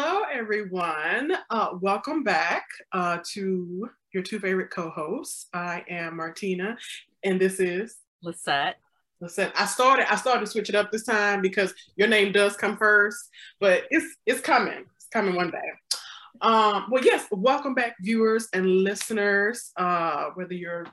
Hello, everyone. Uh, welcome back uh, to your two favorite co-hosts. I am Martina, and this is Lisette. Lisette. I started. I started to switch it up this time because your name does come first, but it's it's coming. It's coming one day. Um, well, yes. Welcome back, viewers and listeners. Uh, whether you're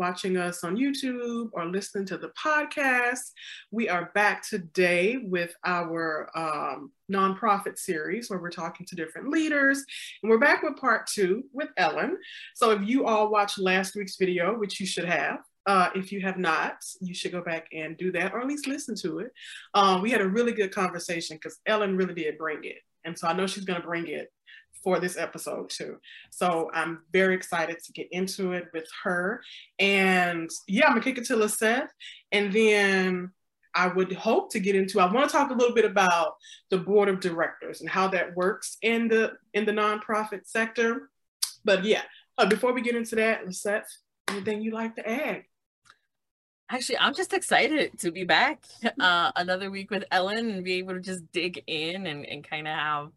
watching us on YouTube or listening to the podcast. We are back today with our um, nonprofit series where we're talking to different leaders. And we're back with part two with Ellen. So if you all watched last week's video, which you should have, uh, if you have not, you should go back and do that, or at least listen to it. Uh, we had a really good conversation because Ellen really did bring it. And so I know she's going to bring it for this episode too. So I'm very excited to get into it with her. And yeah, I'm gonna kick it to Lisette. And then I would hope to get into, I want to talk a little bit about the board of directors and how that works in the in the nonprofit sector. But yeah, uh, before we get into that, Lisette, anything you'd like to add? Actually, I'm just excited to be back uh, another week with Ellen and be able to just dig in and, and kind of have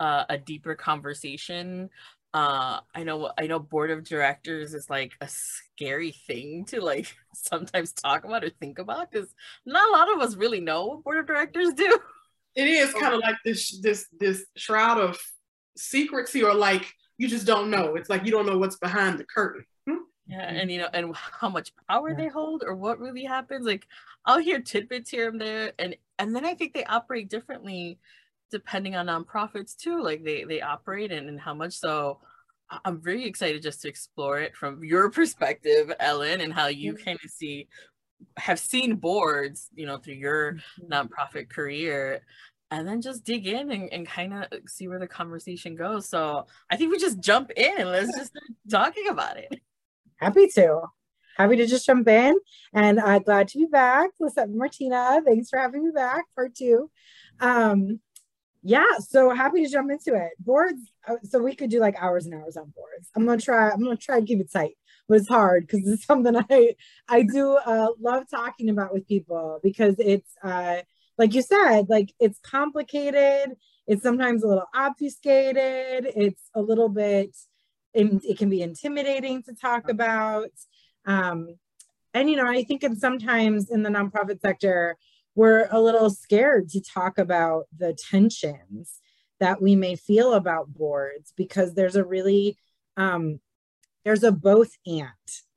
uh, a deeper conversation. Uh, I know I know board of directors is like a scary thing to like sometimes talk about or think about because not a lot of us really know what board of directors do. It is kind of like this this this shroud of secrecy or like you just don't know. It's like you don't know what's behind the curtain. Hmm? Yeah, and you know, and how much power yeah. they hold or what really happens. Like I'll hear tidbits here and there, and and then I think they operate differently depending on nonprofits too like they they operate and, and how much so i'm very excited just to explore it from your perspective ellen and how you kind of see have seen boards you know through your mm-hmm. nonprofit career and then just dig in and, and kind of see where the conversation goes. So i think we just jump in. And let's just start talking about it. Happy to. Happy to just jump in and uh, glad to be back. Lisette Martina? Thanks for having me back part two. Um yeah so happy to jump into it. Boards uh, so we could do like hours and hours on boards. I'm gonna try i'm gonna try to keep it tight but it's hard because it's something i i do uh, love talking about with people because it's uh like you said like it's complicated it's sometimes a little obfuscated it's a little bit it can be intimidating to talk about. Um and you know i think and sometimes in the nonprofit sector we're a little scared to talk about the tensions that we may feel about boards because there's a really um, there's a both and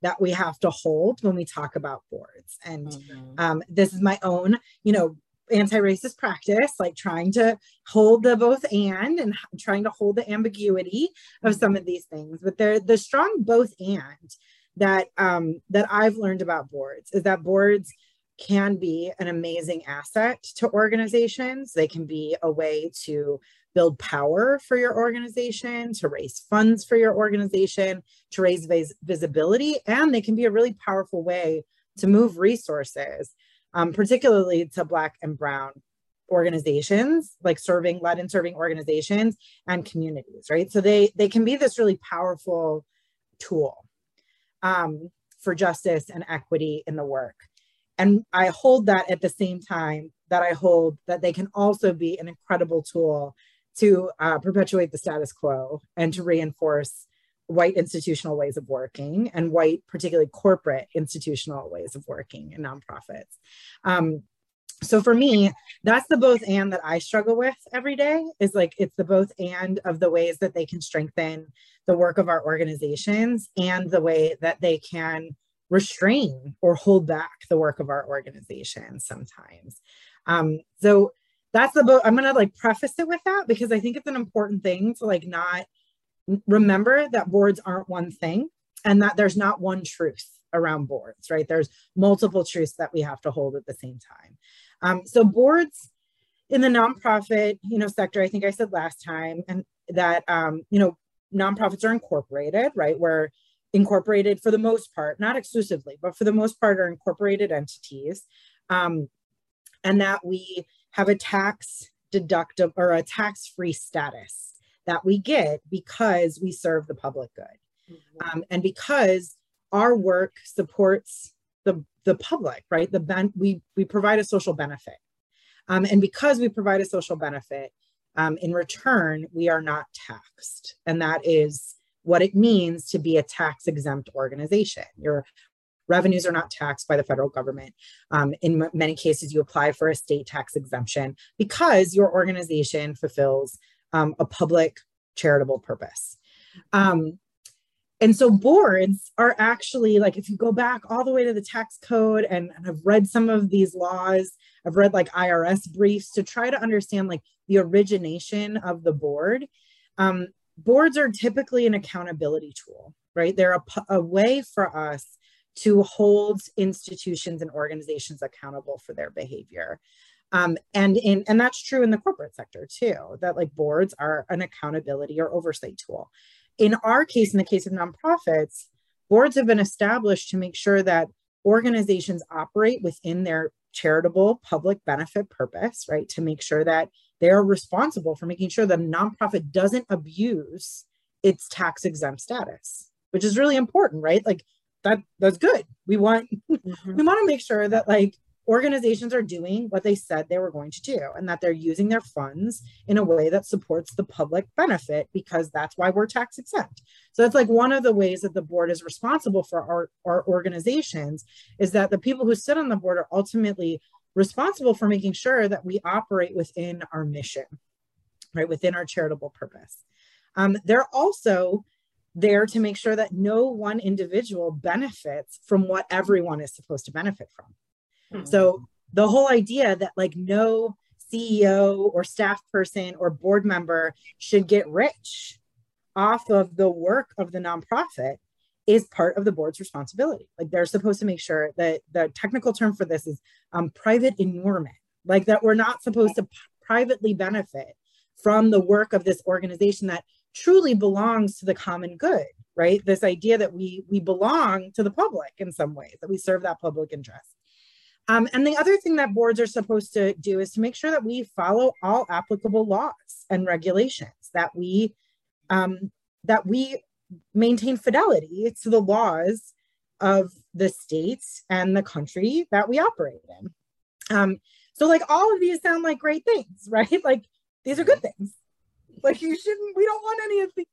that we have to hold when we talk about boards and mm-hmm. um, this is my own you know anti-racist practice like trying to hold the both and and trying to hold the ambiguity of some of these things but they're the strong both and that um that i've learned about boards is that boards can be an amazing asset to organizations. They can be a way to build power for your organization, to raise funds for your organization, to raise vis- visibility, and they can be a really powerful way to move resources, um, particularly to Black and Brown organizations, like serving, led and serving organizations and communities, right? So they they can be this really powerful tool um, for justice and equity in the work. And I hold that at the same time that I hold that they can also be an incredible tool to uh, perpetuate the status quo and to reinforce white institutional ways of working and white, particularly corporate institutional ways of working in nonprofits. Um, so for me, that's the both and that I struggle with every day is like it's the both and of the ways that they can strengthen the work of our organizations and the way that they can restrain or hold back the work of our organization sometimes. Um, so that's the book. I'm gonna like preface it with that because I think it's an important thing to like not remember that boards aren't one thing and that there's not one truth around boards, right? There's multiple truths that we have to hold at the same time. Um, so boards in the nonprofit, you know, sector, I think I said last time, and that um, you know, nonprofits are incorporated, right? Where incorporated for the most part, not exclusively, but for the most part are incorporated entities. Um, and that we have a tax deductible or a tax-free status that we get because we serve the public good. Mm-hmm. Um, and because our work supports the, the public, right? The ben- we, we provide a social benefit. Um, and because we provide a social benefit, um, in return, we are not taxed. And that is what it means to be a tax exempt organization. Your revenues are not taxed by the federal government. Um, in m- many cases, you apply for a state tax exemption because your organization fulfills um, a public charitable purpose. Um, and so boards are actually like if you go back all the way to the tax code and, and i've read some of these laws i've read like irs briefs to try to understand like the origination of the board um, boards are typically an accountability tool right? They're a, a way for us to hold institutions and organizations accountable for their behavior. Um, and in and that's true in the corporate sector too that like boards are an accountability or oversight tool. In our case, in the case of nonprofits, boards have been established to make sure that organizations operate within their charitable public benefit purpose, right? To make sure that they're responsible for making sure that a nonprofit doesn't abuse its tax exempt status, which is really important, right? Like that that's good. We want mm-hmm. we want to make sure that like organizations are doing what they said they were going to do and that they're using their funds in a way that supports the public benefit because that's why we're tax exempt. So that's like one of the ways that the board is responsible for our, our organizations is that the people who sit on the board are ultimately responsible for making sure that we operate within our mission, right, within our charitable purpose. Um, they're also there to make sure that no one individual benefits from what everyone is supposed to benefit from. Mm-hmm. So the whole idea that like no CEO or staff person or board member should get rich off of the work of the nonprofit is part of the board's responsibility. Like they're supposed to make sure that the technical term for this is um, private inurement, like that we're not supposed to p- privately benefit from the work of this organization that truly belongs to the common good, right? This idea that we we belong to the public in some ways, that we serve that public interest. Um, and the other thing that boards are supposed to do is to make sure that we follow all applicable laws and regulations, that we um, that we maintain fidelity to the laws of the states and the country that we operate in. Um, so, like all of these sound like great things, right? Like these are good things. Like you shouldn't. We don't want any of these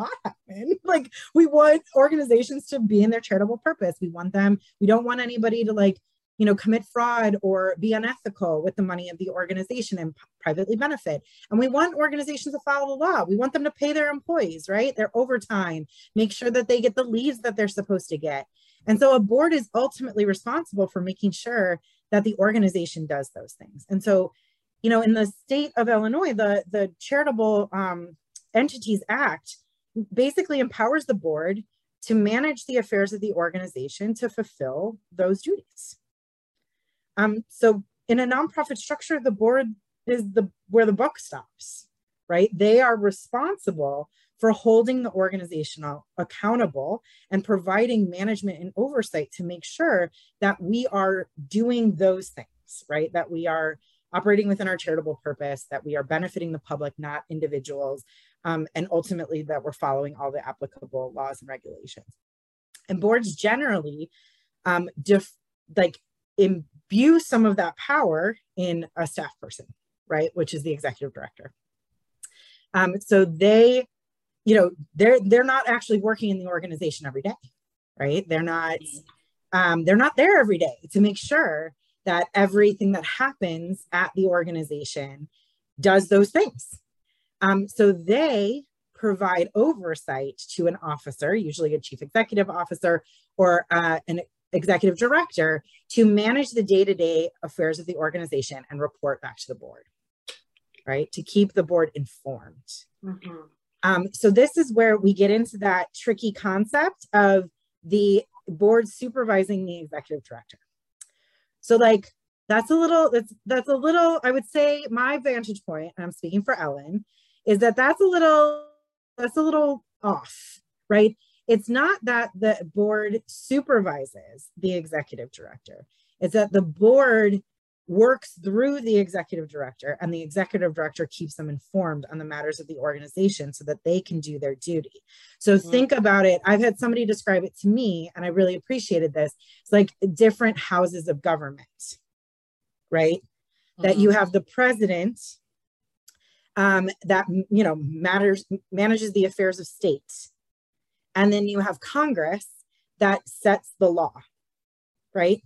not happen. Like we want organizations to be in their charitable purpose. We want them. We don't want anybody to like you know, commit fraud or be unethical with the money of the organization and privately benefit. And we want organizations to follow the law. We want them to pay their employees, right? Their overtime, make sure that they get the leaves that they're supposed to get. And so a board is ultimately responsible for making sure that the organization does those things. And so, you know, in the state of Illinois, the, the Charitable um, Entities Act basically empowers the board to manage the affairs of the organization to fulfill those duties. Um, so in a nonprofit structure, the board is the where the buck stops, right? They are responsible for holding the organization accountable and providing management and oversight to make sure that we are doing those things, right? That we are operating within our charitable purpose, that we are benefiting the public, not individuals, um, and ultimately that we're following all the applicable laws and regulations. And boards generally um, def- like imbue some of that power in a staff person, right? Which is the executive director. Um, so they, you know, they're they're not actually working in the organization every day, right? They're not um, they're not there every day to make sure that everything that happens at the organization does those things. Um, so they provide oversight to an officer, usually a chief executive officer or uh, an executive director to manage the day-to-day affairs of the organization and report back to the board right? To keep the board informed. Mm-hmm. um, so this is where we get into that tricky concept of the board supervising the executive director. So like that's a little that's that's a little i would say my vantage point and i'm speaking for ellen is that that's a little that's a little off right it's not that the board supervises the executive director, it's that the board works through the executive director and the executive director keeps them informed on the matters of the organization so that they can do their duty. So mm-hmm. think about it. I've had somebody describe it to me and I really appreciated this. It's like different houses of government, right? Mm-hmm. That you mm-hmm. have the president um, that you know matters manages the affairs of state, and then you have Congress that sets the law, right?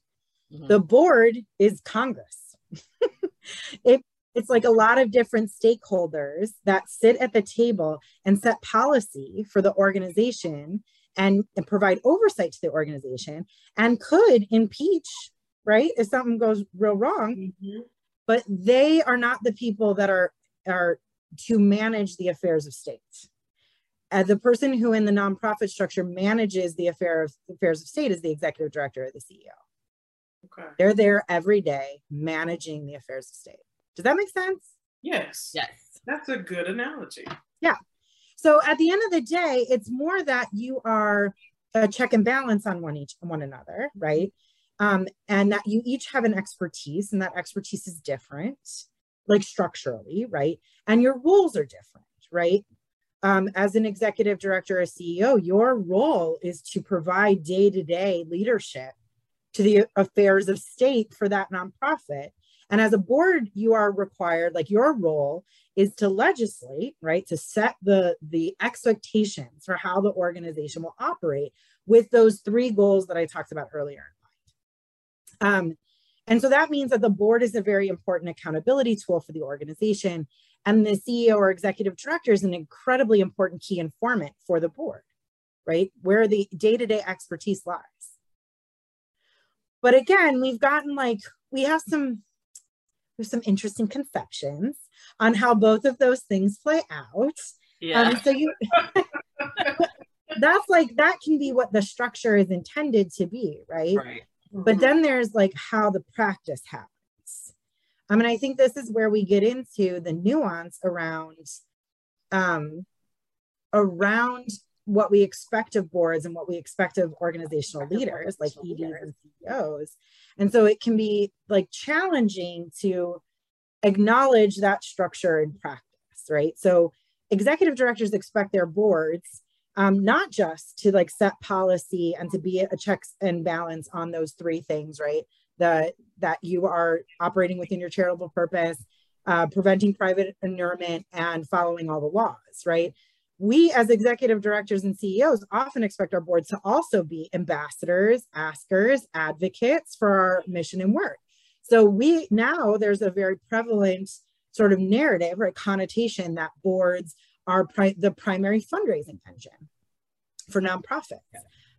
Mm-hmm. The board is Congress. it it's like a lot of different stakeholders that sit at the table and set policy for the organization and, and provide oversight to the organization and could impeach right if something goes real wrong mm-hmm. but they are not the people that are are to manage the affairs of state uh, the person who in the nonprofit structure manages the affair of, affairs of state is the executive director or the ceo okay they're there every day managing the affairs of state does that make sense? Yes. Yes. That's a good analogy. Yeah. So at the end of the day, it's more that you are a check and balance on one each one another, right? Um, and that you each have an expertise, and that expertise is different, like structurally, right? And your roles are different, right? Um, as an executive director or CEO, your role is to provide day to day leadership to the affairs of state for that nonprofit and as a board, you are required, like your role is to legislate, right? To set the, the expectations for how the organization will operate with those three goals that I talked about earlier. Um, and so that means that the board is a very important accountability tool for the organization. And the CEO or executive director is an incredibly important key informant for the board, right? Where the day to day expertise lies. But again, we've gotten like, we have some there's some interesting conceptions on how both of those things play out. Yeah. Um, so you that's like that can be what the structure is intended to be, right? Right. Mm-hmm. But then there's like how the practice happens. I mean, I think this is where we get into the nuance around um around what we expect of boards and what we expect of organizational leaders like EDs and CEOs. And so it can be like challenging to acknowledge that structure in practice, right? So executive directors expect their boards um, not just to like set policy and to be a checks and balance on those three things, right? That that you are operating within your charitable purpose, uh, preventing private inurement, and following all the laws, right? we as executive directors and CEOs often expect our boards to also be ambassadors, askers, advocates for our mission and work. So we now there's a very prevalent sort of narrative or connotation that boards are pri- the primary fundraising engine for nonprofits.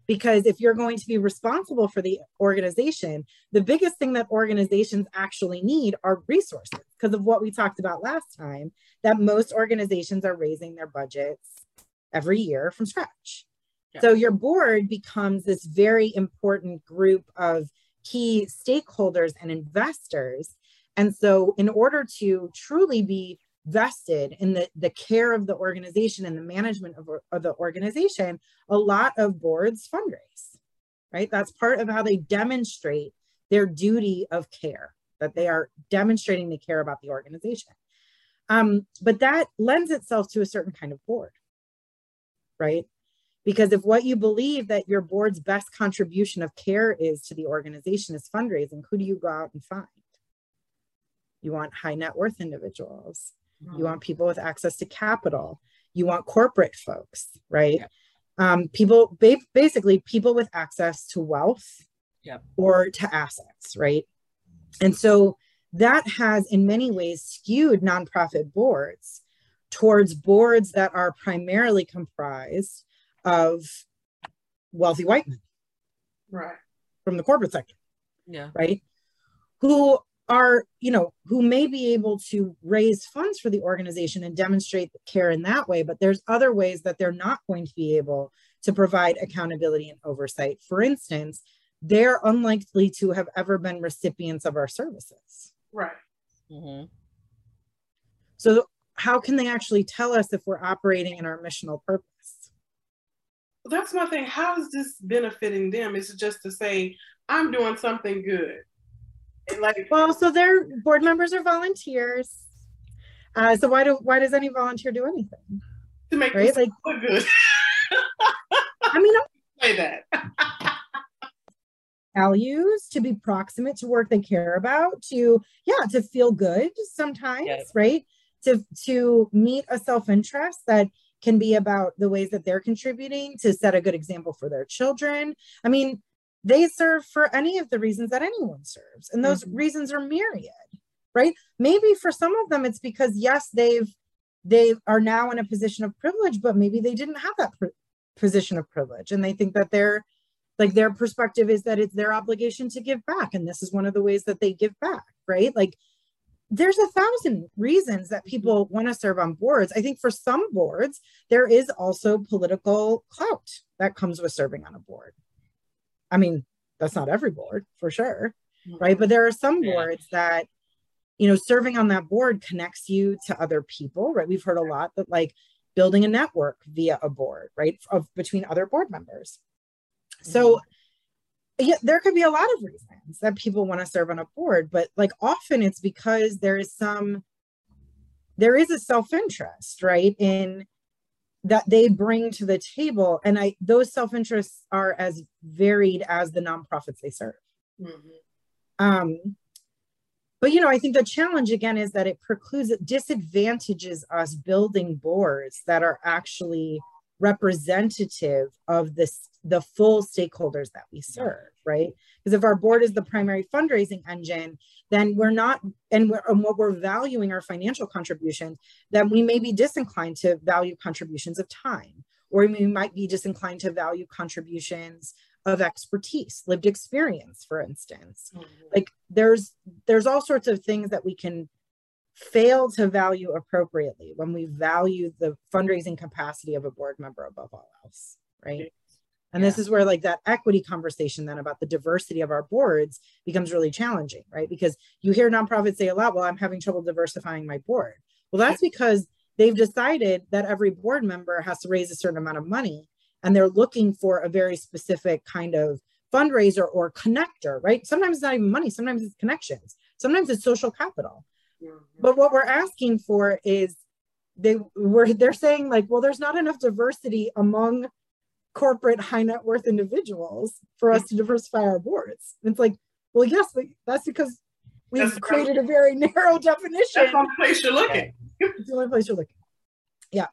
Because if you're going to be responsible for the organization, the biggest thing that organizations actually need are resources because of what we talked about last time that most organizations are raising their budgets every year from scratch. Yeah. So your board becomes this very important group of key stakeholders and investors. And so, in order to truly be vested in the, the care of the organization and the management of, of the organization, a lot of boards fundraise, right? That's part of how they demonstrate their duty of care, that they are demonstrating they care about the organization. Um, but that lends itself to a certain kind of board, right? Because if what you believe that your board's best contribution of care is to the organization is fundraising, who do you go out and find? You want high net worth individuals. Mm-hmm. You want people with access to capital. You want corporate folks, right? Yeah. Um, people, ba- basically, people with access to wealth yeah. or to assets, right? And so that has in many ways skewed nonprofit boards towards boards that are primarily comprised of wealthy white men right from the corporate sector yeah right who are you know who may be able to raise funds for the organization and demonstrate care in that way but there's other ways that they're not going to be able to provide accountability and oversight for instance they're unlikely to have ever been recipients of our services Right. Mm-hmm. So, how can they actually tell us if we're operating in our missional purpose? Well, that's my thing. How is this benefiting them? Is it just to say, I'm doing something good? And like, well, so their board members are volunteers. Uh, so why do why does any volunteer do anything? To make right? like look good. I mean, say that. values, to be proximate to work they care about, to, yeah, to feel good sometimes, yes. right? to to meet a self-interest that can be about the ways that they're contributing to set a good example for their children. I mean, they serve for any of the reasons that anyone serves, and those mm-hmm. reasons are myriad, right? Maybe for some of them, it's because yes, they've they are now in a position of privilege, but maybe they didn't have that pr- position of privilege, and they think that they're like their perspective is that it's their obligation to give back, and this is one of the ways that they give back, right? Like there's a thousand reasons that people want to serve on boards. I think for some boards, there is also political clout that comes with serving on a board. I mean, that's not every board for sure, right? But there are some boards that, you know, serving on that board connects you to other people, right? We've heard a lot that like building a network via a board, right? Of between other board members. So mm-hmm. yeah, there could be a lot of reasons that people want to serve on a board, but like often it's because there is some there is a self-interest, right? In that they bring to the table. And I those self-interests are as varied as the nonprofits they serve. Mm-hmm. Um, but you know, I think the challenge again is that it precludes it disadvantages us building boards that are actually representative of this the full stakeholders that we serve right because if our board is the primary fundraising engine then we're not and, we're, and what we're valuing our financial contributions then we may be disinclined to value contributions of time or we might be disinclined to value contributions of expertise lived experience for instance mm-hmm. like there's there's all sorts of things that we can fail to value appropriately when we value the fundraising capacity of a board member above all else, right? And yeah. this is where like that equity conversation then about the diversity of our boards becomes really challenging, right? Because you hear nonprofits say a lot, well, I'm having trouble diversifying my board. Well, that's because they've decided that every board member has to raise a certain amount of money and they're looking for a very specific kind of fundraiser or connector, right? Sometimes it's not even money, sometimes it's connections, sometimes it's social capital. Mm-hmm. But what we're asking for is they were they're saying like, well, there's not enough diversity among corporate high net worth individuals for us to diversify our boards. And it's like, well, yes, that's because we've that's created a very narrow definition. That's the only place you're looking. it's the only place you're looking. Yeah.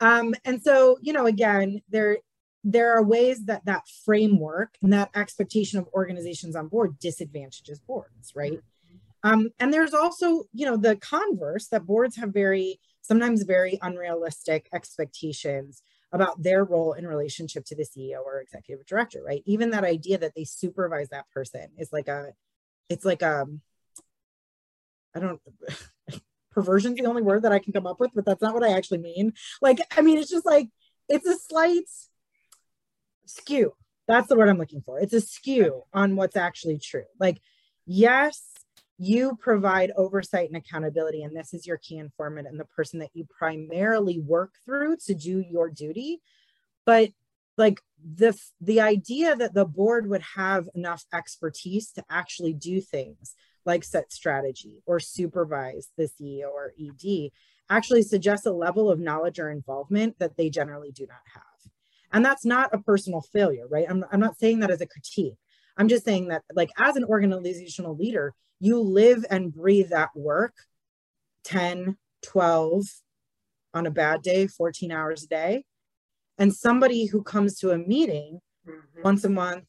Um, and so, you know, again, there there are ways that that framework and that expectation of organizations on board disadvantages boards, right? Um, and there's also, you know, the converse that boards have very, sometimes very unrealistic expectations about their role in relationship to the CEO or executive director, right? Even that idea that they supervise that person is like a, it's like a, um, I don't, perversion's the only word that I can come up with, but that's not what I actually mean. Like, I mean, it's just like, it's a slight skew. That's the word I'm looking for. It's a skew on what's actually true. Like, yes, you provide oversight and accountability and this is your key informant and the person that you primarily work through to do your duty but like the the idea that the board would have enough expertise to actually do things like set strategy or supervise the CEO or ED actually suggests a level of knowledge or involvement that they generally do not have. And that's not a personal failure, right? I'm, I'm not saying that as a critique. I'm just saying that, like, as an organizational leader, you live and breathe that work 10, 12, on a bad day, 14 hours a day. And somebody who comes to a meeting mm-hmm. once a month,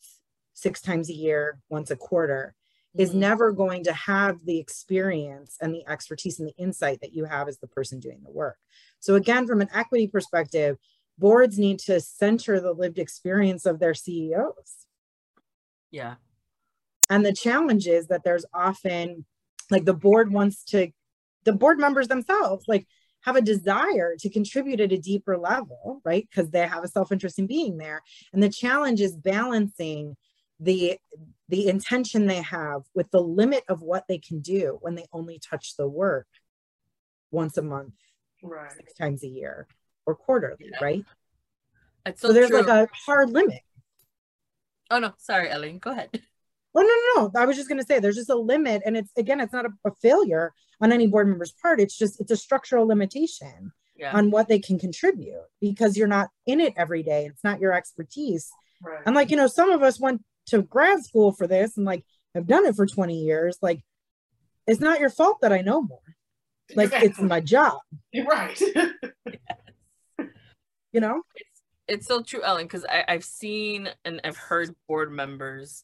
six times a year, once a quarter, mm-hmm. is never going to have the experience and the expertise and the insight that you have as the person doing the work. So, again, from an equity perspective, boards need to center the lived experience of their CEOs. Yeah. And the challenge is that there's often like the board wants to, the board members themselves, like have a desire to contribute at a deeper level, right? Because they have a self-interest in being there. And the challenge is balancing the the intention they have with the limit of what they can do when they only touch the work once a month, right. six times a year, or quarterly, yeah. right? It's so, so there's like a hard limit. Oh no, sorry, Ellen. Go ahead. Well, no, no, no. I was just going to say there's just a limit, and it's again, it's not a, a, failure on any board member's part. It's just it's a structural limitation yeah. on what they can contribute because you're not in it every day. It's not your expertise. Right. And like you know, some of us went to grad school for this and like have done it for 20 years. Like, it's not your fault that I know more. Like Exactly. it's my job, right. you know? it's it's so true, Ellen, because I've seen and I've heard board members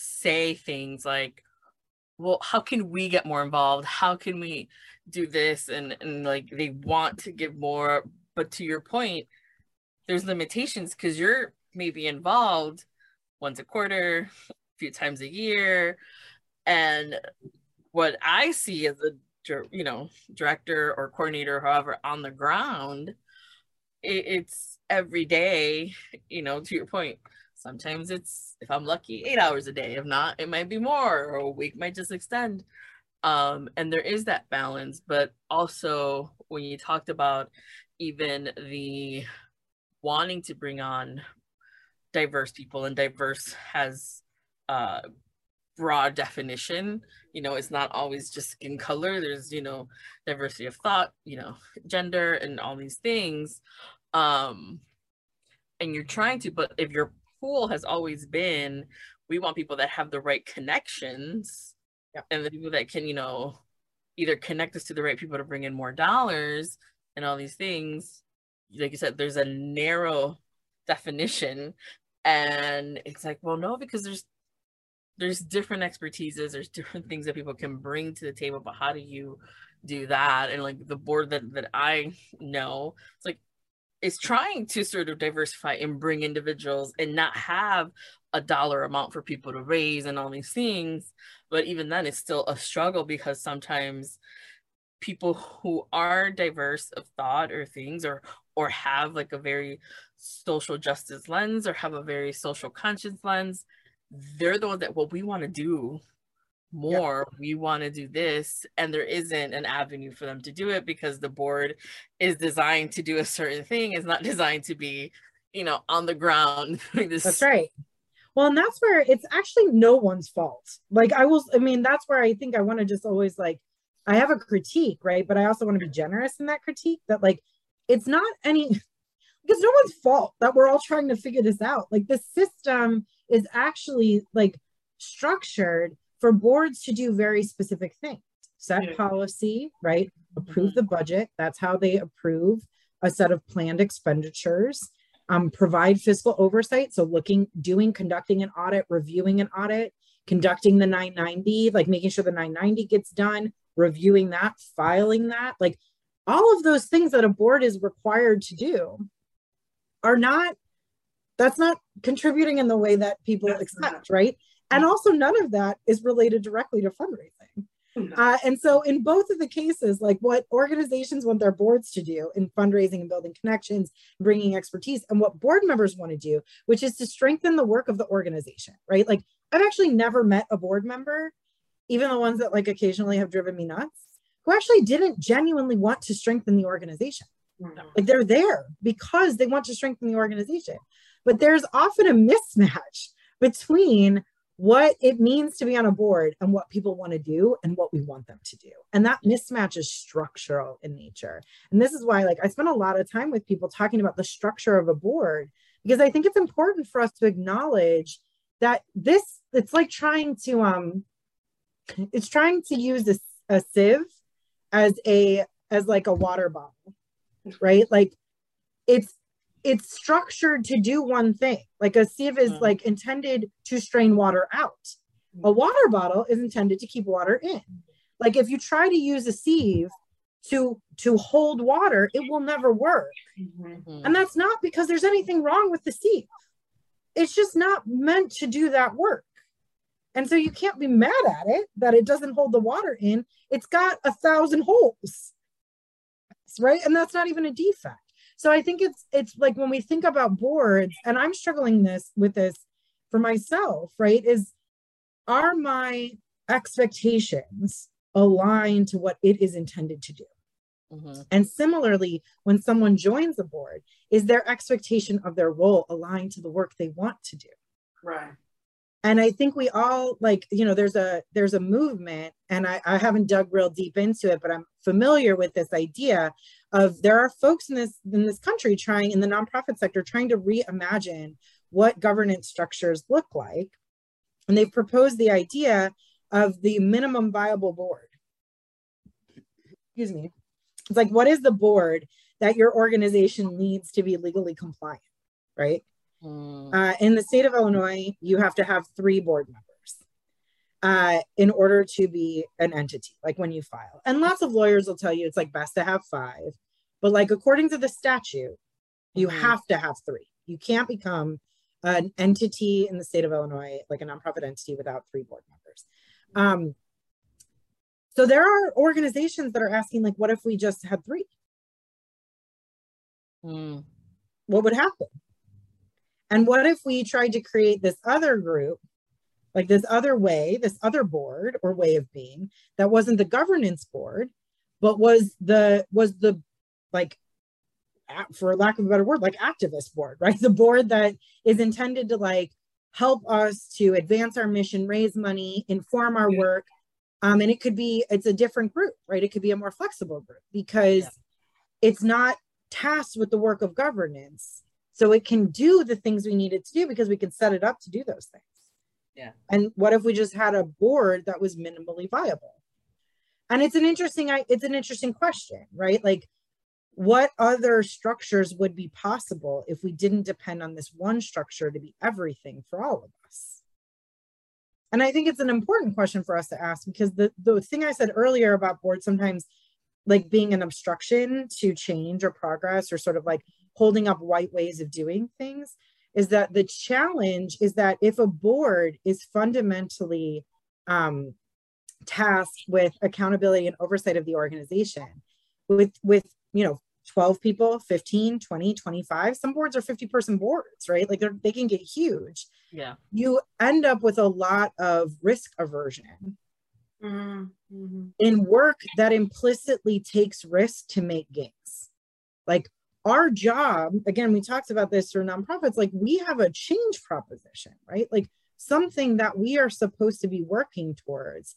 say things like, "Well, how can we get more involved? How can we do this?" And and like they want to give more, but to your point, there's limitations because you're maybe involved once a quarter, a few times a year, and what I see as a you know director or coordinator, however, on the ground, it, it's every day. You know, to your point, sometimes it's if I'm lucky, eight hours a day. If not, it might be more, or a week might just extend. Um, and there is that balance, but also when you talked about even the wanting to bring on diverse people and diverse has uh broad definition you know it's not always just skin color there's you know diversity of thought you know gender and all these things um and you're trying to but if your pool has always been we want people that have the right connections Yep. and the people that can you know either connect us to the right people to bring in more dollars and all these things like you said there's a narrow definition and it's like well no because there's there's different expertises there's different things that people can bring to the table but how do you do that and like the board that that i know it's like it's trying to sort of diversify and bring individuals and not have a dollar amount for people to raise and all these things but even then it's still a struggle because sometimes people who are diverse of thought or things or or have like a very social justice lens or have a very social conscience lens they're the ones that well we want to do more we want to do this and there isn't an avenue for them to do it because the board is designed to do a certain thing it's not designed to be you know on the ground doing this That's right. Well, and that's where it's actually no one's fault. Like I will, I mean, that's where I think I want to just always like, I have a critique, right? But I also want to be generous in that critique that like, it's not any, because no one's fault that we're all trying to figure this out. Like the system is actually like structured for boards to do very specific things. Set policy, right? Approve the budget. That's how they approve a set of planned expenditures um, provide fiscal oversight. So looking, doing, conducting an audit, reviewing an audit, conducting the 990, like making sure the 990 gets done, reviewing that, filing that, like all of those things that a board is required to do are not, that's not contributing in the way that people expect, right? And also none of that is related directly to fundraising. Uh, and so, in both of the cases, like what organizations want their boards to do in fundraising and building connections, bringing expertise, and what board members want to do, which is to strengthen the work of the organization, right? Like, I've actually never met a board member, even the ones that like occasionally have driven me nuts, who actually didn't genuinely want to strengthen the organization. No. Like, they're there because they want to strengthen the organization. But there's often a mismatch between what it means to be on a board and what people want to do and what we want them to do. And that mismatch is structural in nature. And this is why like I spend a lot of time with people talking about the structure of a board because I think it's important for us to acknowledge that this it's like trying to um it's trying to use a, a sieve as a as like a water bottle right like it's it's structured to do one thing like a sieve is Mhm. like intended to strain water out a water bottle is intended to keep water in like if you try to use a sieve to to hold water it will never work Mhm. Mhm. and that's not because there's anything wrong with the sieve. It's just not meant to do that work. And so you can't be mad at it that it doesn't hold the water in. It's got a thousand holes. Right. And that's not even a defect. So I think it's it's like when we think about boards, and I'm struggling this with this for myself, right? Is are my expectations aligned to what it is intended to do? Mhm. And similarly, when someone joins a board, is their expectation of their role aligned to the work they want to do? Right. And I think we all like, you know, there's a there's a movement, and I, I haven't dug real deep into it, but I'm familiar with this idea of there are folks in this in this country trying in the nonprofit sector trying to reimagine what governance structures look like. And they've proposed the idea of the minimum viable board excuse me. It's like, what is the board that your organization needs to be legally compliant, right? Mm. Uh, in the state of Illinois, you have to have three board members uh, in order to be an entity, like when you file. And lots of lawyers will tell you it's like best to have five, but like according to the statute, you mm-hmm. have to have three. You can't become an entity in the state of Illinois, like a nonprofit entity, without three board members. Um, so there are organizations that are asking, like, what if we just had three? Mm. What would happen? And what if we tried to create this other group, like this other way, this other board or way of being that wasn't the governance board, but was the was the like for lack of a better word, like activist board, right? The board that is intended to like help us to advance our mission, raise money, inform our work. Um, and it could be, it's a different group, right? It could be a more flexible group because yeah. it's not tasked with the work of governance. So it can do the things we need it to do because we can set it up to do those things. Yeah. And what if we just had a board that was minimally viable? And it's an interesting, it's an interesting question, right? Like, what other structures would be possible if we didn't depend on this one structure to be everything for all of us? And I think it's an important question for us to ask because the, the thing I said earlier about boards sometimes like being an obstruction to change or progress or sort of like holding up white ways of doing things is that the challenge is that if a board is fundamentally um, tasked with accountability and oversight of the organization with with you know 12 people 15 20 25 some boards are 50 person boards right? Like they're they can get huge. Yeah. You end up with a lot of risk aversion mm-hmm. in work that implicitly takes risk to make gains. Like our job again we talked about this for nonprofits like we have a change proposition right? Like something that we are supposed to be working towards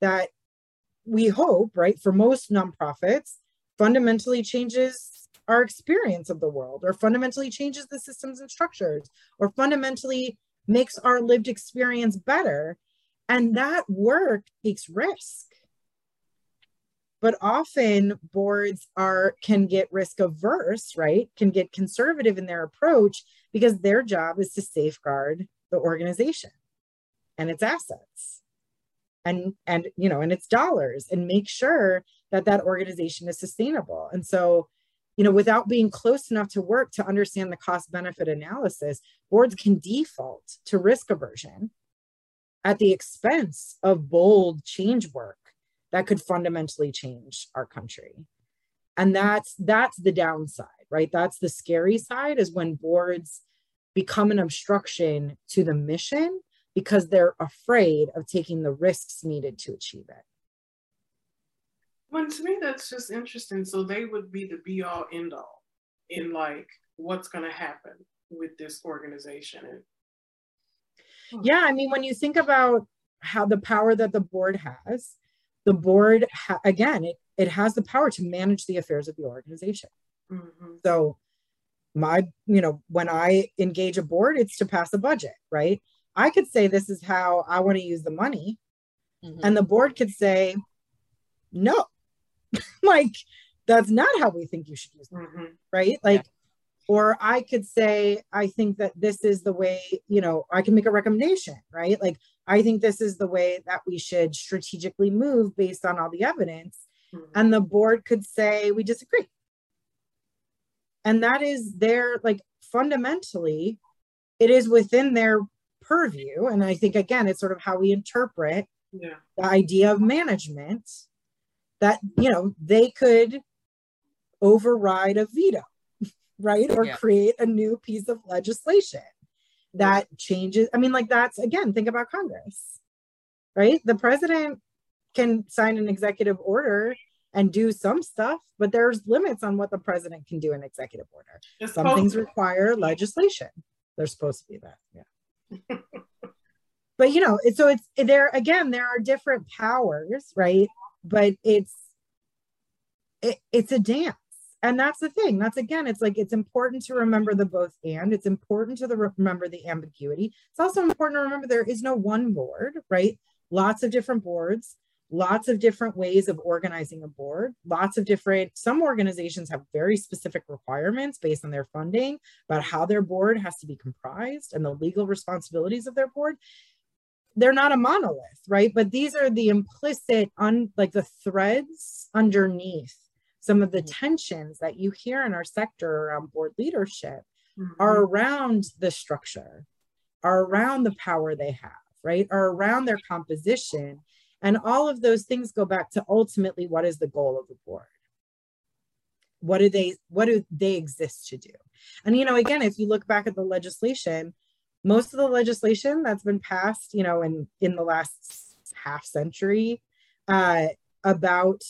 that we hope right for most nonprofits fundamentally changes our experience of the world or fundamentally changes the systems and structures or fundamentally makes our lived experience better. And that work takes risk but often boards are can get risk averse right? Can get conservative in their approach because their job is to safeguard the organization and its assets and and you know and its dollars and make sure that that organization is sustainable. And so you know without being close enough to work to understand the cost benefit analysis boards can default to risk aversion at the expense of bold change work that could fundamentally change our country and that's that's the downside right that's the scary side is when boards become an obstruction to the mission because they're afraid of taking the risks needed to achieve it well, to me, that's just interesting. So they would be the be all end all in like what's going to happen with this organization. Yeah, I mean, when you think about how the power that the board has, the board ha- again, it it has the power to manage the affairs of the organization. Mm-hmm. So my you know when i engage a board it's to pass a budget right i could say this is how i want to use the money mm-hmm. and the board could say no like that's not how we think you should use them mm-hmm. right like yeah. or i could say i think that this is the way you know i can make a recommendation right like i think this is the way that we should strategically move based on all the evidence mm-hmm. and the board could say we disagree and that is their like fundamentally it is within their purview and i think again it's sort of how we interpret yeah. the idea of management that you know they could override a veto right or yeah. create a new piece of legislation that changes i mean like that's again think about congress right? The president can sign an executive order and do some stuff but there's limits on what the president can do in executive order. It's some things require legislation. They're supposed to be that yeah. But you know so it's there again there are different powers right? But it's it, it's a dance and that's the thing that's again it's like it's important to remember the both and it's important to the, remember the ambiguity. It's also important to remember there is no one board right? Lots of different boards lots of different ways of organizing a board lots of different some organizations have very specific requirements based on their funding about how their board has to be comprised and the legal responsibilities of their board. They're not a monolith right? But these are the implicit un like the threads underneath some of the mm-hmm. tensions that you hear in our sector around board leadership mm-hmm. are around the structure are around the power they have right are around their composition and all of those things go back to ultimately what is the goal of the board? What do they what do they exist to do? And you know, again, if you look back at the legislation, most of the legislation that's been passed, you know, in in the last half century uh, about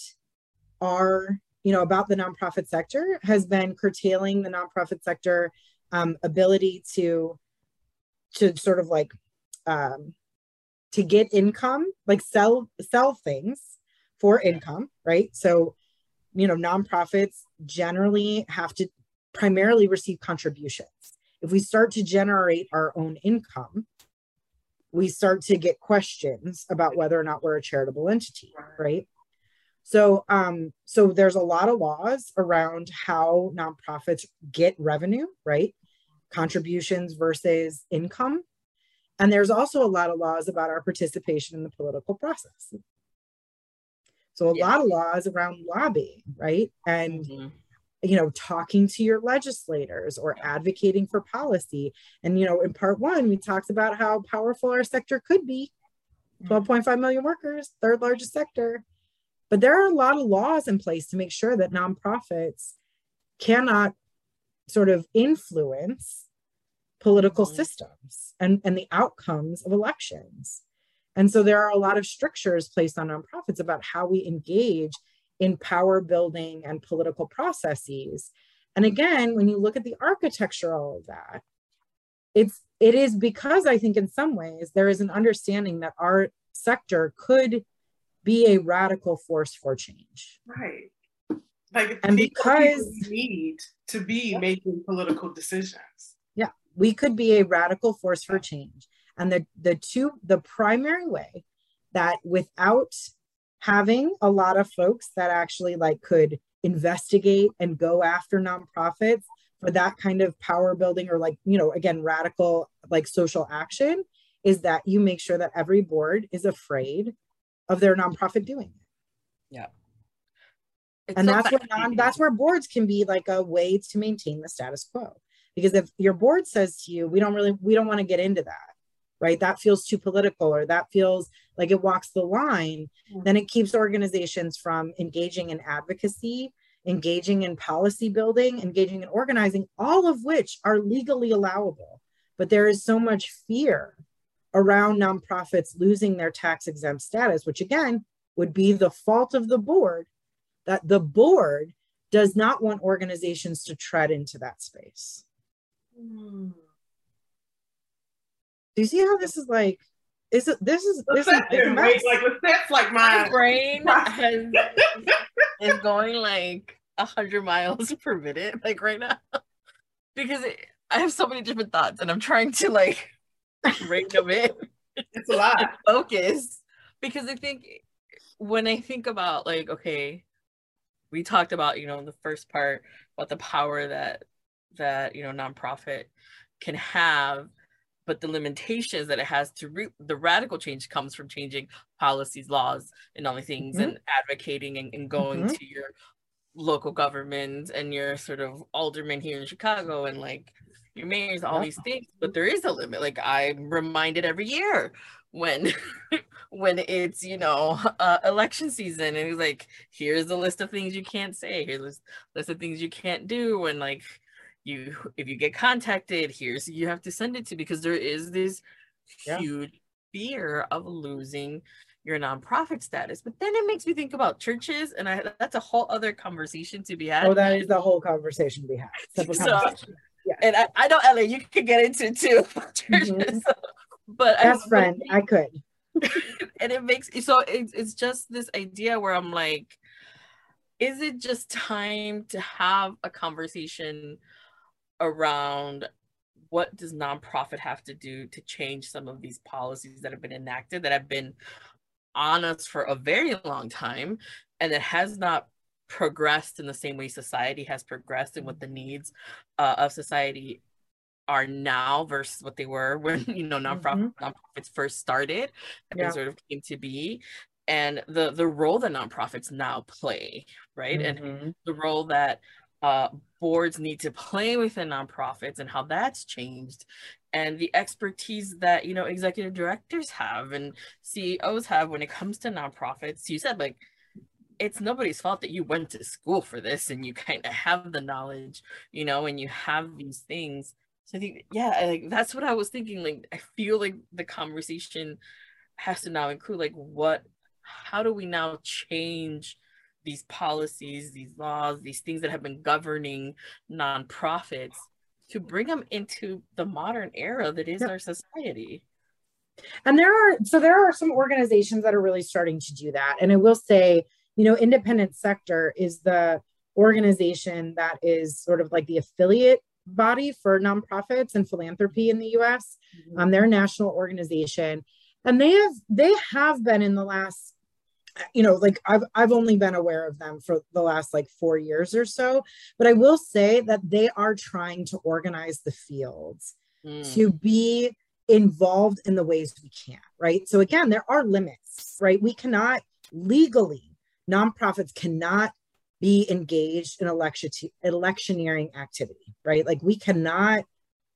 our, you know, about the nonprofit sector has been curtailing the nonprofit sector um, ability to to sort of like um, to get income, like sell sell things for income, right? So, you know, nonprofits generally have to primarily receive contributions. If we start to generate our own income, we start to get questions about whether or not we're a charitable entity, right? So, um, so there's a lot of laws around how nonprofits get revenue, right? Contributions versus income. And there's also a lot of laws about our participation in the political process. So a yeah. lot of laws around lobbying, right? And mm-hmm. you know, talking to your legislators or advocating for policy. And you know, in part one, we talked about how powerful our sector could be. Mm-hmm. 12.5 million workers, third largest sector. But there are a lot of laws in place to make sure that nonprofits cannot sort of influence political mm-hmm. systems and, and the outcomes of elections. And so there are a lot of strictures placed on nonprofits about how we engage in power building and political processes. And again, when you look at the architecture of that, it's it is because I think in some ways there is an understanding that our sector could be a radical force for change. Right. Like and because we need to be making political decisions Yeah, we could be a radical force for change and the the two the primary way that without having a lot of folks that actually like could investigate and go after nonprofits for that kind of power building or like you know again radical like social action is that you make sure that every board is afraid of their nonprofit doing it. Yeah. It's and so that's where non, that's where boards can be like a way to maintain the status quo. Because if your board says to you we don't really we don't want to get into that right? That feels too political or that feels like it walks the line mm-hmm. then it keeps organizations from engaging in advocacy engaging in policy building engaging in organizing all of which are legally allowable. But there is so much fear around nonprofits losing their tax exempt status which again would be the fault of the board that the board does not want organizations to tread into that space Hmm. Do you see how this is like? Is it this is this is, is like that's like my, my brain has is going like a hundred miles per minute, like right now, because it, I have so many different thoughts, and I'm trying to like rein them in. It's a lot. Focus, because I think when I think about like okay, we talked about you know in the first part about the power that that you know nonprofit can have but the limitations that it has to re- the radical change comes from changing policies laws and all things mm-hmm. and advocating and, and going mm-hmm. to your local government and your sort of alderman here in chicago and like your mayors all yeah. these things but there is a limit. Like i'm reminded every year when when it's you know uh, election season and it's like here's the list of things you can't say. Here's a list, list of things you can't do. And like you if you get contacted here's you have to send it to because there is this yeah. huge fear of losing your nonprofit status. But then it makes me think about churches and I, that's a whole other conversation to be had. Oh that is the whole conversation we have so, yeah. and I, I know Ellie you could get into it too mm-hmm. but best I, friend I could and it makes so it's, it's just this idea where I'm like is it just time to have a conversation around what does nonprofit have to do to change some of these policies that have been enacted that have been on us for a very long time and it has not progressed in the same way society has progressed and what the needs uh, of society are now versus what they were when you know nonprofit, mm-hmm. nonprofits first started yeah. and sort of came to be and the the role that nonprofits now play right mm-hmm. and the role that uh, boards need to play within nonprofits and how that's changed and the expertise that you know executive directors have and ceos have when it comes to nonprofits you said like it's nobody's fault that you went to school for this and you kind of have the knowledge you know and you have these things so i think yeah like that's what i was thinking like i feel like the conversation has to now include like what how do we now change these policies, these laws, these things that have been governing nonprofits to bring them into the modern era that is yep. our society. And there are so there are some organizations that are really starting to do that. And I will say, you know, independent sector is the organization that is sort of like the affiliate body for nonprofits and philanthropy in the US. Mm-hmm. Um, they're a national organization. And they have they have been in the last you know like i've i've only been aware of them for the last like 4 years or so but i will say that they are trying to organize the fields mm. to be involved in the ways we can right so again there are limits right we cannot legally nonprofits cannot be engaged in election electioneering activity right like we cannot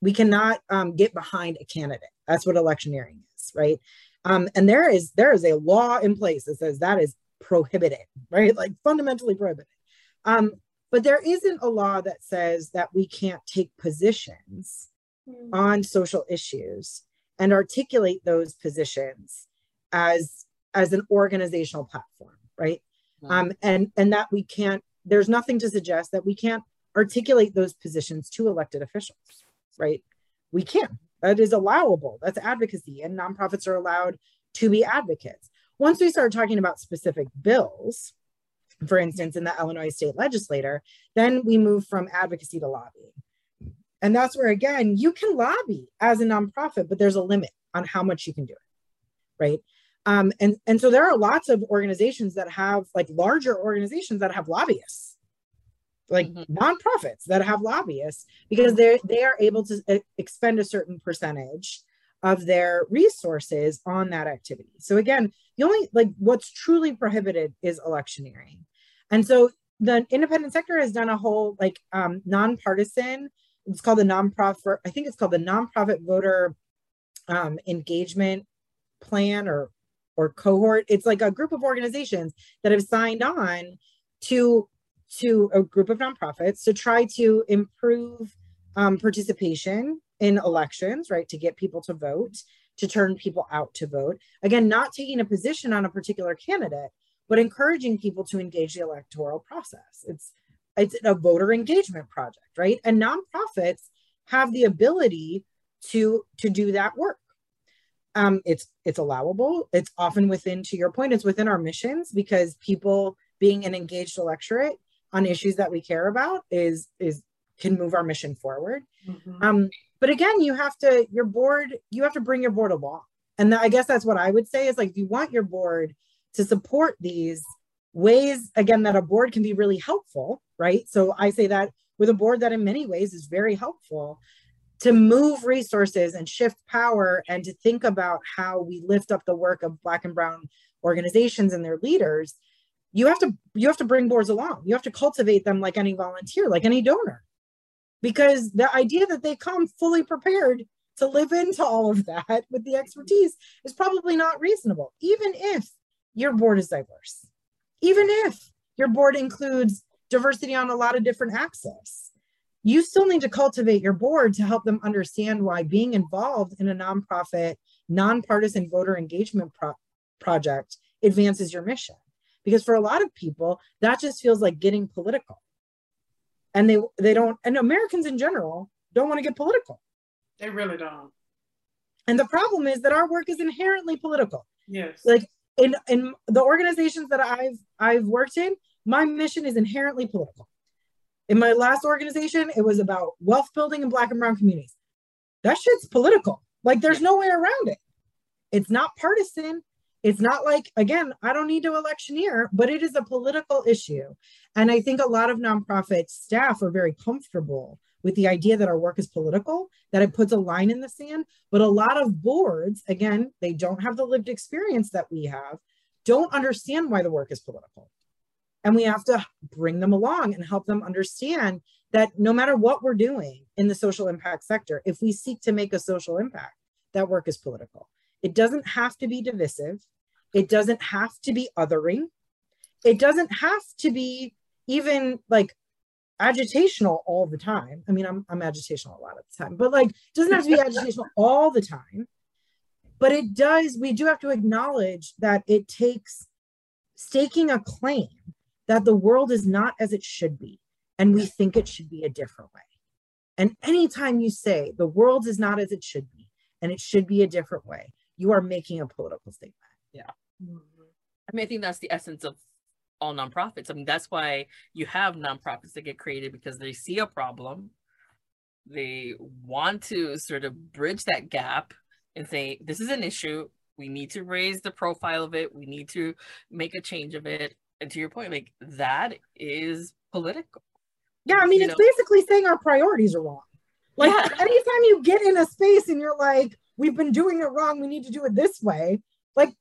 we cannot um, get behind a candidate that's what electioneering is right um, and there is there is a law in place that says that is prohibited, right? Like fundamentally prohibited. Um, but there isn't a law that says that we can't take positions mm. on social issues and articulate those positions as as an organizational platform, right? Um, and and that we can't. There's nothing to suggest that we can't articulate those positions to elected officials, right? We can. That is allowable. That's advocacy, and nonprofits are allowed to be advocates. Once we start talking about specific bills, for instance, in the Illinois state legislature, then we move from advocacy to lobbying. And that's where, again, you can lobby as a nonprofit, but there's a limit on how much you can do it, right? Um, and, and so there are lots of organizations that have, like larger organizations that have lobbyists like mm-hmm. nonprofits that have lobbyists because they they are able to uh, expend a certain percentage of their resources on that activity. So again, the only like what's truly prohibited is electioneering. And so the independent sector has done a whole like um, nonpartisan, it's called the nonprofit, I think it's called the nonprofit voter um, engagement plan or or cohort. It's like a group of organizations that have signed on to to a group of nonprofits to try to improve um, participation in elections, right? To get people to vote, to turn people out to vote. Again, not taking a position on a particular candidate, but encouraging people to engage the electoral process. It's it's a voter engagement project, right? And nonprofits have the ability to to do that work. Um, it's it's allowable. It's often within, to your point, it's within our missions because people being an engaged electorate on issues that we care about is is can move our mission forward. Mm-hmm. Um, but again, you have to your board you have to bring your board along, and I guess that's what I would say is like if you want your board to support these ways again that a board can be really helpful, right? So I say that with a board that in many ways is very helpful to move resources and shift power and to think about how we lift up the work of black and brown organizations and their leaders you have to you have to bring boards along. You have to cultivate them like any volunteer like any donor. Because the idea that they come fully prepared to live into all of that with the expertise is probably not reasonable even if your board is diverse. Even if your board includes diversity on a lot of different axes you still need to cultivate your board to help them understand why being involved in a nonprofit nonpartisan voter engagement pro- project advances your mission. Because for a lot of people that just feels like getting political. And they they don't and americans in general don't want to get political. They really don't. And the problem is that our work is inherently political. Yes. Like in in the organizations that i've i've worked in my mission is inherently political in my last organization it was about wealth building in black and brown communities that shit's political like there's no way around it it's not partisan It's not like, again, I don't need to electioneer, but it is a political issue. And I think a lot of nonprofit staff are very comfortable with the idea that our work is political, that it puts a line in the sand. But a lot of boards, again, they don't have the lived experience that we have, don't understand why the work is political. And we have to bring them along and help them understand that no matter what we're doing in the social impact sector, if we seek to make a social impact, that work is political. It doesn't have to be divisive. It doesn't have to be othering. It doesn't have to be even like agitational all the time. I mean, I'm, I'm agitational a lot of the time, but like, doesn't have to be agitational all the time. But it does, we do have to acknowledge that it takes staking a claim that the world is not as it should be. And we think it should be a different way. And anytime you say the world is not as it should be and it should be a different way, you are making a political statement. Yeah. I mean, I think that's the essence of all nonprofits. I mean, that's why you have nonprofits that get created because they see a problem. They want to sort of bridge that gap and say, this is an issue. We need to raise the profile of it. We need to make a change of it. And to your point, like that is political. Yeah, I mean, you it's know? basically saying our priorities are wrong. Like yeah. anytime you get in a space and you're like, we've been doing it wrong, we need to do it this way, like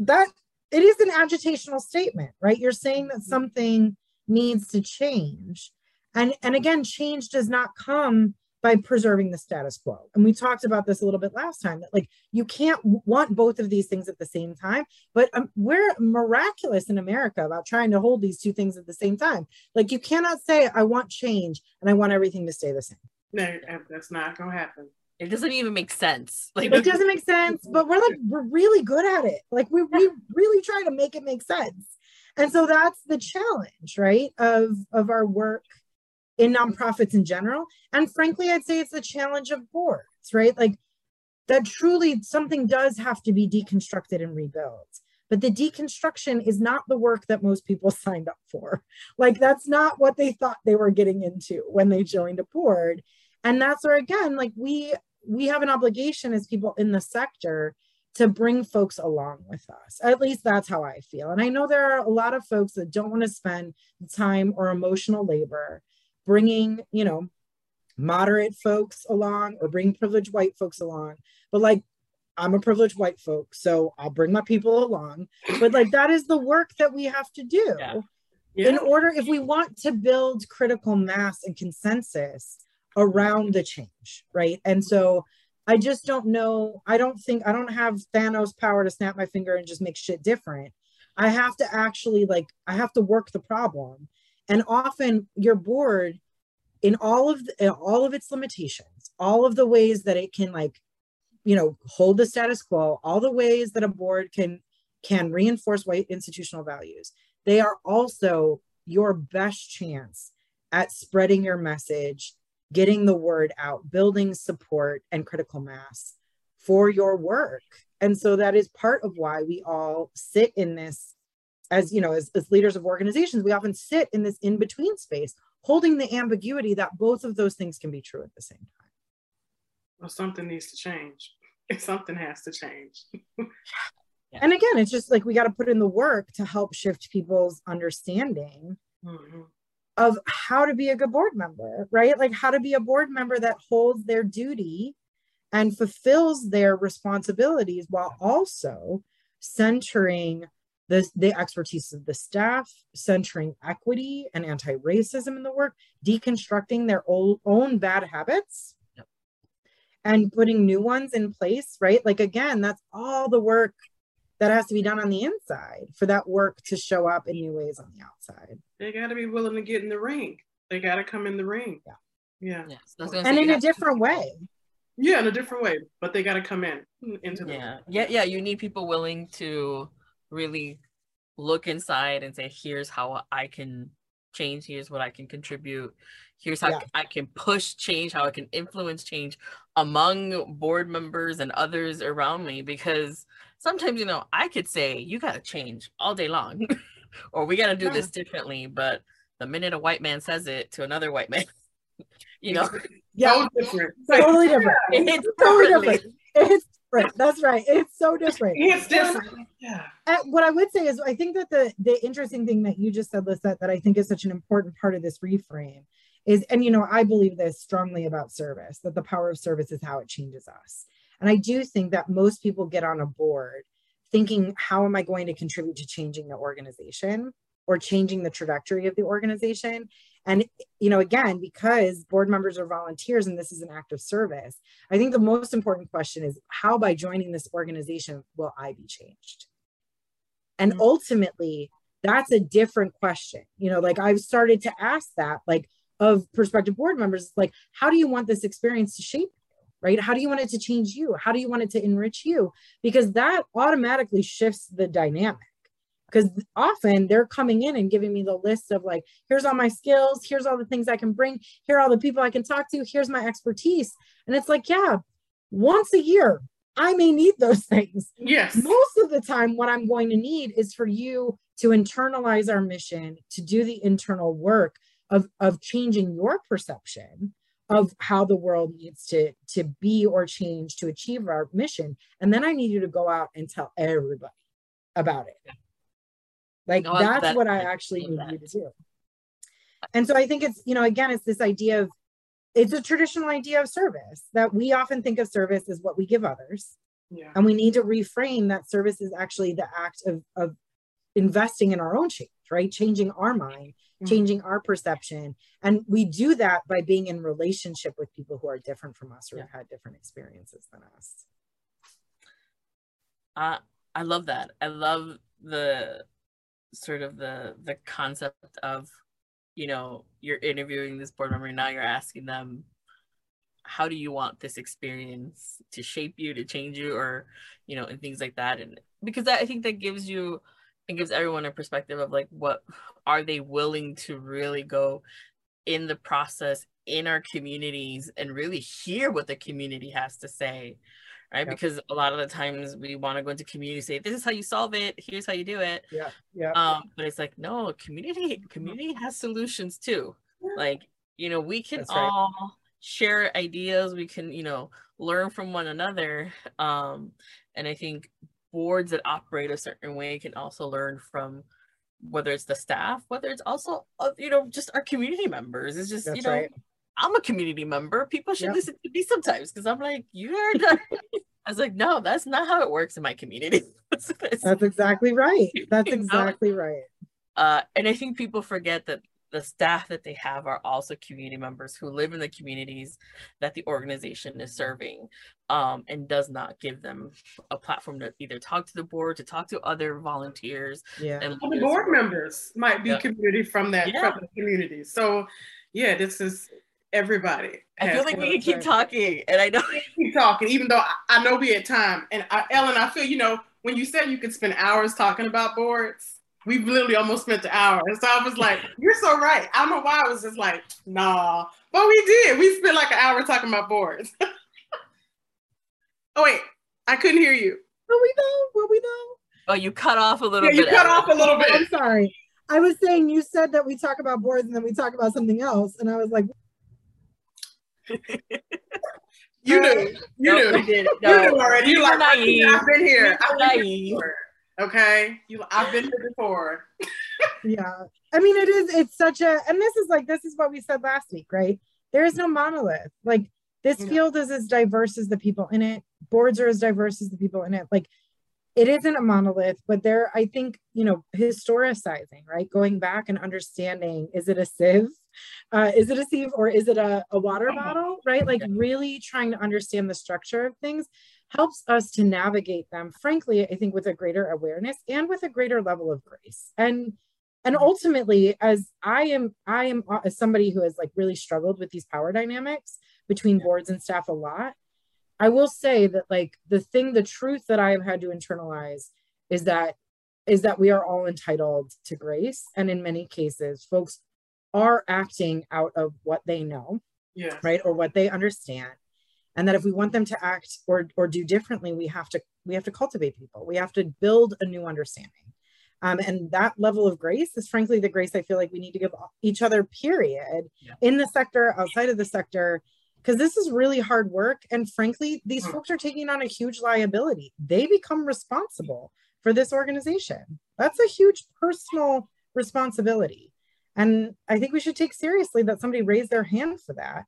that it is an agitational statement, right? You're saying that mm-hmm. something needs to change. And, and again, change does not come by preserving the status quo. And we talked about this a little bit last time that like you can't want both of these things at the same time, but um, we're miraculous in America about trying to hold these two things at the same time. Like you cannot say I want change and I want everything to stay the same. No, that's not going to happen. It doesn't even make sense. Like it doesn't make sense, but we're like we're really good at it. Like we we really try to make it make sense. And so that's the challenge, right? Of of our work in nonprofits in general. And frankly, I'd say it's the challenge of boards, right? Like that truly something does have to be deconstructed and rebuilt. But the deconstruction is not the work that most people signed up for. Like that's not what they thought they were getting into when they joined a board and that's where again like we we have an obligation as people in the sector to bring folks along with us at least that's how i feel and i know there are a lot of folks that don't want to spend time or emotional labor bringing you know moderate folks along or bring privileged white folks along but like i'm a privileged white folk so i'll bring my people along but like that is the work that we have to do yeah. Yeah. in order if we want to build critical mass and consensus around the change, right? And so I just don't know. I don't think I don't have Thanos power to snap my finger and just make shit different. I have to actually like I have to work the problem. And often your board in all of the, all of its limitations, all of the ways that it can like you know hold the status quo, all the ways that a board can can reinforce white institutional values. They are also your best chance at spreading your message getting the word out, building support and critical mass for your work. And so that is part of why we all sit in this as you know as, as leaders of organizations we often sit in this in between space holding the ambiguity that both of those things can be true at the same time well something needs to change something has to change yeah. and again it's just like we got to put in the work to help shift people's understanding mm-hmm of how to be a good board member, right? Like how to be a board member that holds their duty and fulfills their responsibilities while also centering the, the expertise of the staff, centering equity and anti racism in the work, deconstructing their old, own bad habits. And putting new ones in place, right? Like, again, that's all the work that has to be done on the inside for that work to show up in new ways on the outside. They got to be willing to get in the ring. They got to come in the ring. Yeah. Yeah. Yes. And in a different way. Yeah, in a different way, but they got to come in into the Yeah. Yeah, yeah, you need people willing to really look inside and say here's how I can change, here's what I can contribute. Here's how yeah. I can push change, how I can influence change among board members and others around me. Because sometimes you know I could say you got to change all day long or we got to do yeah. this differently. But the minute a white man says it to another white man you know? yeah. Different. Totally different. It's totally different. It's different. That's right. It's so different. It's different. Yeah. What I would say is, I think that the the interesting thing that you just said, Lisette, that I think is such an important part of this reframe is, and you know, I believe this strongly about service, that the power of service is how it changes us. And I do think that most people get on a board thinking, how am I going to contribute to changing the organization or changing the trajectory of the organization? And, you know, again, because board members are volunteers and this is an act of service, I think the most important question is how by joining this organization will I be changed? And mm-hmm. ultimately, that's a different question. You know, like I've started to ask that, like, of prospective board members, like, how do you want this experience to shape you? Right? How do you want it to change you? How do you want it to enrich you? Because that automatically shifts the dynamic because often they're coming in and giving me the list of like here's all my skills here's all the things i can bring here are all the people i can talk to here's my expertise. And it's like yeah once a year i may need those things. Yes. Most of the time what i'm going to need is for you to internalize our mission to do the internal work of of changing your perception of how the world needs to to be or change to achieve our mission. And then i need you to go out and tell everybody about it like no, that's that, what I actually need that. you to do. And so I think it's, you know, again, it's this idea of it's a traditional idea of service that we often think of service as what we give others. Yeah. And we need to reframe that service is actually the act of, of investing in our own change, right? Changing our mind, mm-hmm. changing our perception. And we do that by being in relationship with people who are different from us or yeah. have had different experiences than us. Uh, I love that. I love the sort of the the concept of you know you're interviewing this board member now you're asking them how do you want this experience to shape you to change you? or you know and things like that. And because i think that gives you and gives everyone a perspective of like what are they willing to really go in the process in our communities and really hear what the community has to say right? Because a lot of the times we want to go into community, say, this is how you solve it, here's how you do it. Yeah. Yeah. Um, but it's like, no, community community has solutions too. Like, you know, we can all share ideas, we can, you know, learn from one another. Um, and I think boards that operate a certain way can also learn from whether it's the staff, whether it's also, uh, you know, just our community members. It's just, That's you know, right. I'm a community member. People should yep. listen to me sometimes because I'm like, you are not. I was like, no, that's not how it works in my community. that's exactly right. That's exactly know? right. Uh, and I think people forget that the staff that they have are also community members who live in the communities that the organization is serving um, and does not give them a platform to either talk to the board to talk to other volunteers yeah and well, the board members might be yeah. community from that yeah. from the community so yeah this is everybody. I feel like we can keep talking, and I know we can keep talking, even though I, I know we had time. And I, Ellen, I feel you know when you said you could spend hours talking about boards, we've literally almost spent an hour. And so I was like, "You're so right." I don't know why I was just like, "Nah," but we did. We spent like an hour talking about boards. oh wait, I couldn't hear you. Will we know? Will we know? Oh, you cut off a little yeah, bit. You cut off a little bit. I'm sorry. I was saying you said that we talk about boards and then we talk about something else, and I was like, you knew. You no, knew. Did. No. You knew already. You like, naive. I've been here. I've been naive. Here okay. You I've been here before. yeah. I mean it is it's such a and this is like this is what we said last week, right? There is no monolith. Like this yeah. field is as diverse as the people in it. Boards are as diverse as the people in it. Like it isn't a monolith, but there, I think, you know, historicizing, right? Going back and understanding is it a sieve? Uh, is it a sieve or is it a, a water bottle, right? Like really trying to understand the structure of things helps us to navigate them, frankly, I think with a greater awareness and with a greater level of grace. And and mm-hmm. ultimately as i am i am uh, as somebody who has like really struggled with these power dynamics between boards and staff a lot I will say that like the thing, the truth that I have had to internalize is that is that we are all entitled to grace. And in many cases, folks are acting out of what they know, yeah. right, or what they understand. And that if we want them to act or or do differently, we have to we have to cultivate people. We have to build a new understanding. Um, and that level of grace is frankly the grace I feel like we need to give each other, period, yeah. in the sector, outside of the sector, because this is really hard work. And frankly, these Mm. folks are taking on a huge liability. They become responsible for this organization. That's a huge personal responsibility. And I think we should take seriously that somebody raised their hand for that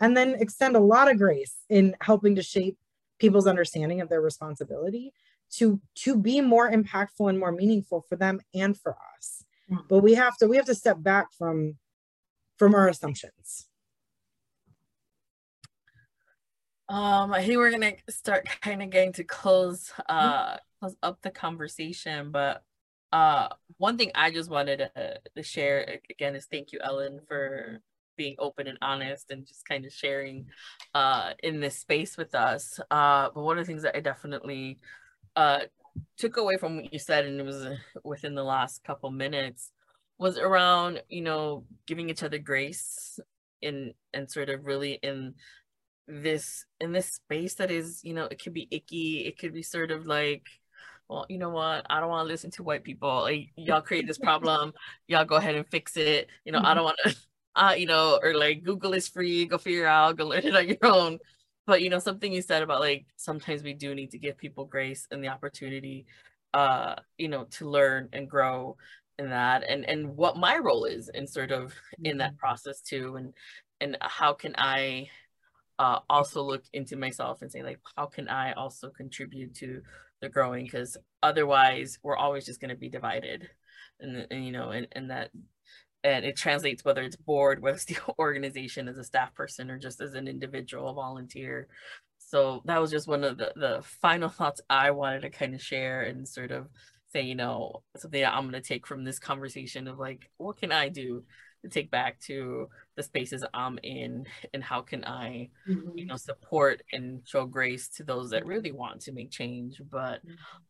and then extend a lot of grace in helping to shape people's understanding of their responsibility to to be more impactful and more meaningful for them and for us. Mm. but we have to we have to step back from from our assumptions. Um, I think we're gonna start kind of getting to close uh close up the conversation, but uh one thing I just wanted to, to share again is thank you, Ellen, for being open and honest and just kind of sharing uh in this space with us. Uh but one of the things that I definitely uh took away from what you said and it was uh, within the last couple minutes was around, you know, giving each other grace in and sort of really in this in this space that is you know it could be icky it could be sort of like well you know what? I don't want to listen to white people. Like y'all create this problem. Y'all go ahead and fix it. You know i don't want to uh you know or like google is free. Go figure out. Go learn it on your own. But you know something you said about like sometimes we do need to give people grace and the opportunity uh you know to learn and grow in that. And and what my role is in sort of in that process too. And and how can i uh, also look into myself and say like how can i also contribute to the growing because otherwise we're always just going to be divided. And, and you know and, and that and it translates whether it's board whether it's the organization as a staff person or just as an individual volunteer. So that was just one of the, the final thoughts i wanted to kind of share and sort of say you know something that i'm going to take from this conversation of like what can i do to take back to the spaces i'm in and how can i you know support and show grace to those that really want to make change but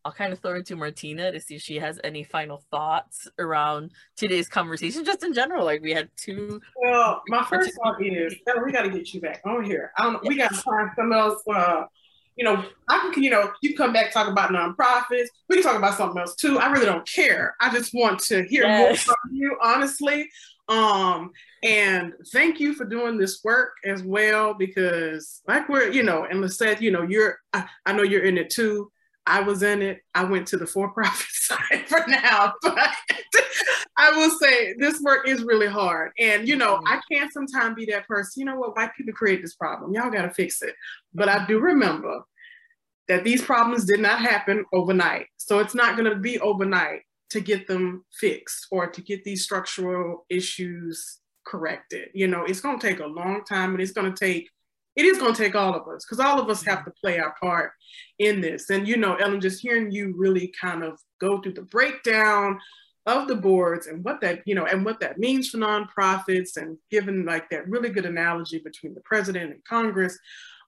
i'll kind of throw it to martina to see if she has any final thoughts around today's conversation just in general like we had two Well, my first thought is, oh, we got to get you back on here. I don't. We got to find something else. Uh, you know, I can. You know, you come back talk about nonprofits. We can talk about something else too. I really don't care. I just want to hear more from you, honestly. Um, and thank you for doing this work as well because, like we're, you know, and Lisette, you know, you're. I, I know you're in it too. I was in it. I went to the for-profit side for now, but I will say this work is really hard. And you know, I can't sometimes be that person. You know what? White people create this problem. Y'all got to fix it. But I do remember that these problems did not happen overnight. So it's not going to be overnight to get them fixed or to get these structural issues corrected. You know, it's going to take a long time, and it's going to take it is going to take all of us because all of us have to play our part in this. And, you know, Ellen, just hearing you really kind of go through the breakdown of the boards and what that, you know, and what that means for nonprofits and given like that really good analogy between the president and Congress.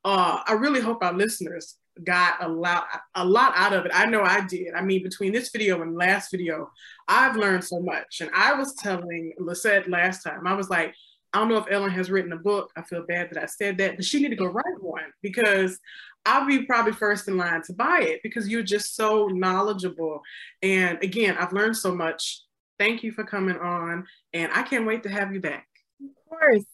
Uh, I really hope our listeners got a lot, a lot out of it. I know I did. I mean, between this video and last video, I've learned so much. And I was telling Lisette last time, I was like, I don't know if Ellen has written a book. I feel bad that I said that, but she need to go write one because I'll be probably first in line to buy it because you're just so knowledgeable. And again, I've learned so much. Thank you for coming on, and I can't wait to have you back. Of course,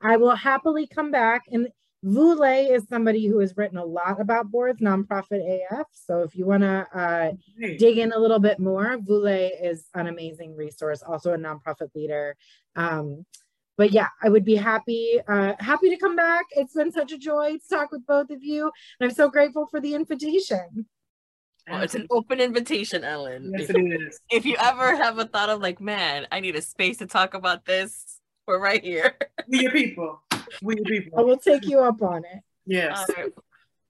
I will happily come back. And Vu Le is somebody who has written a lot about boards, nonprofit AF. So if you want to uh, dig in a little bit more, Vu Le is an amazing resource, also a nonprofit leader. Um, but yeah, I would be happy, uh, happy to come back. It's been such a joy to talk with both of you, and I'm so grateful for the invitation. well, it's an open invitation ellen Yes, if, it is. if you ever have a thought of like man i need a space to talk about this we're right here We're your people. We your I will take you up on it. Yes. All right.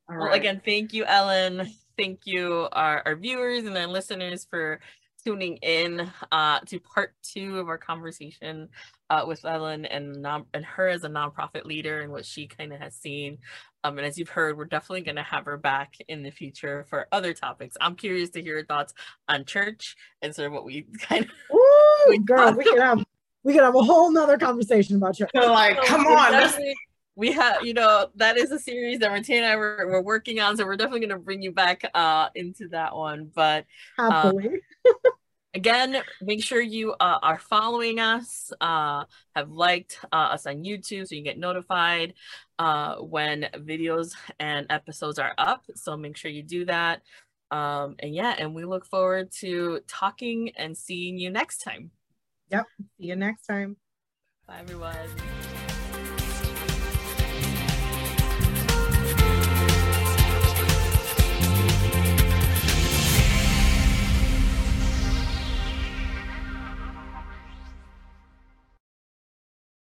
All Well, again, thank you, Ellen. Thank you, our, our viewers and our listeners, for tuning in uh, to part two of our conversation uh, with Ellen and non- and her as a nonprofit leader and what she kind of has seen. Um, and as you've heard, we're definitely going to have her back in the future for other topics. I'm curious to hear her thoughts on church and sort of what we kind of. Woo, We girl, we can have we could have a whole nother conversation about church. So like, come We're on, let's we have, you know, that is a series that Martina and I were, we're working on, so we're definitely going to bring you back uh into that one. But Happily. again, make sure you uh, are following us, uh, have liked uh, us on YouTube so you get notified uh, when videos and episodes are up. So make sure you do that. Um, and yeah, and we look forward to talking and seeing you next time. Yep. See you next time. Bye, everyone.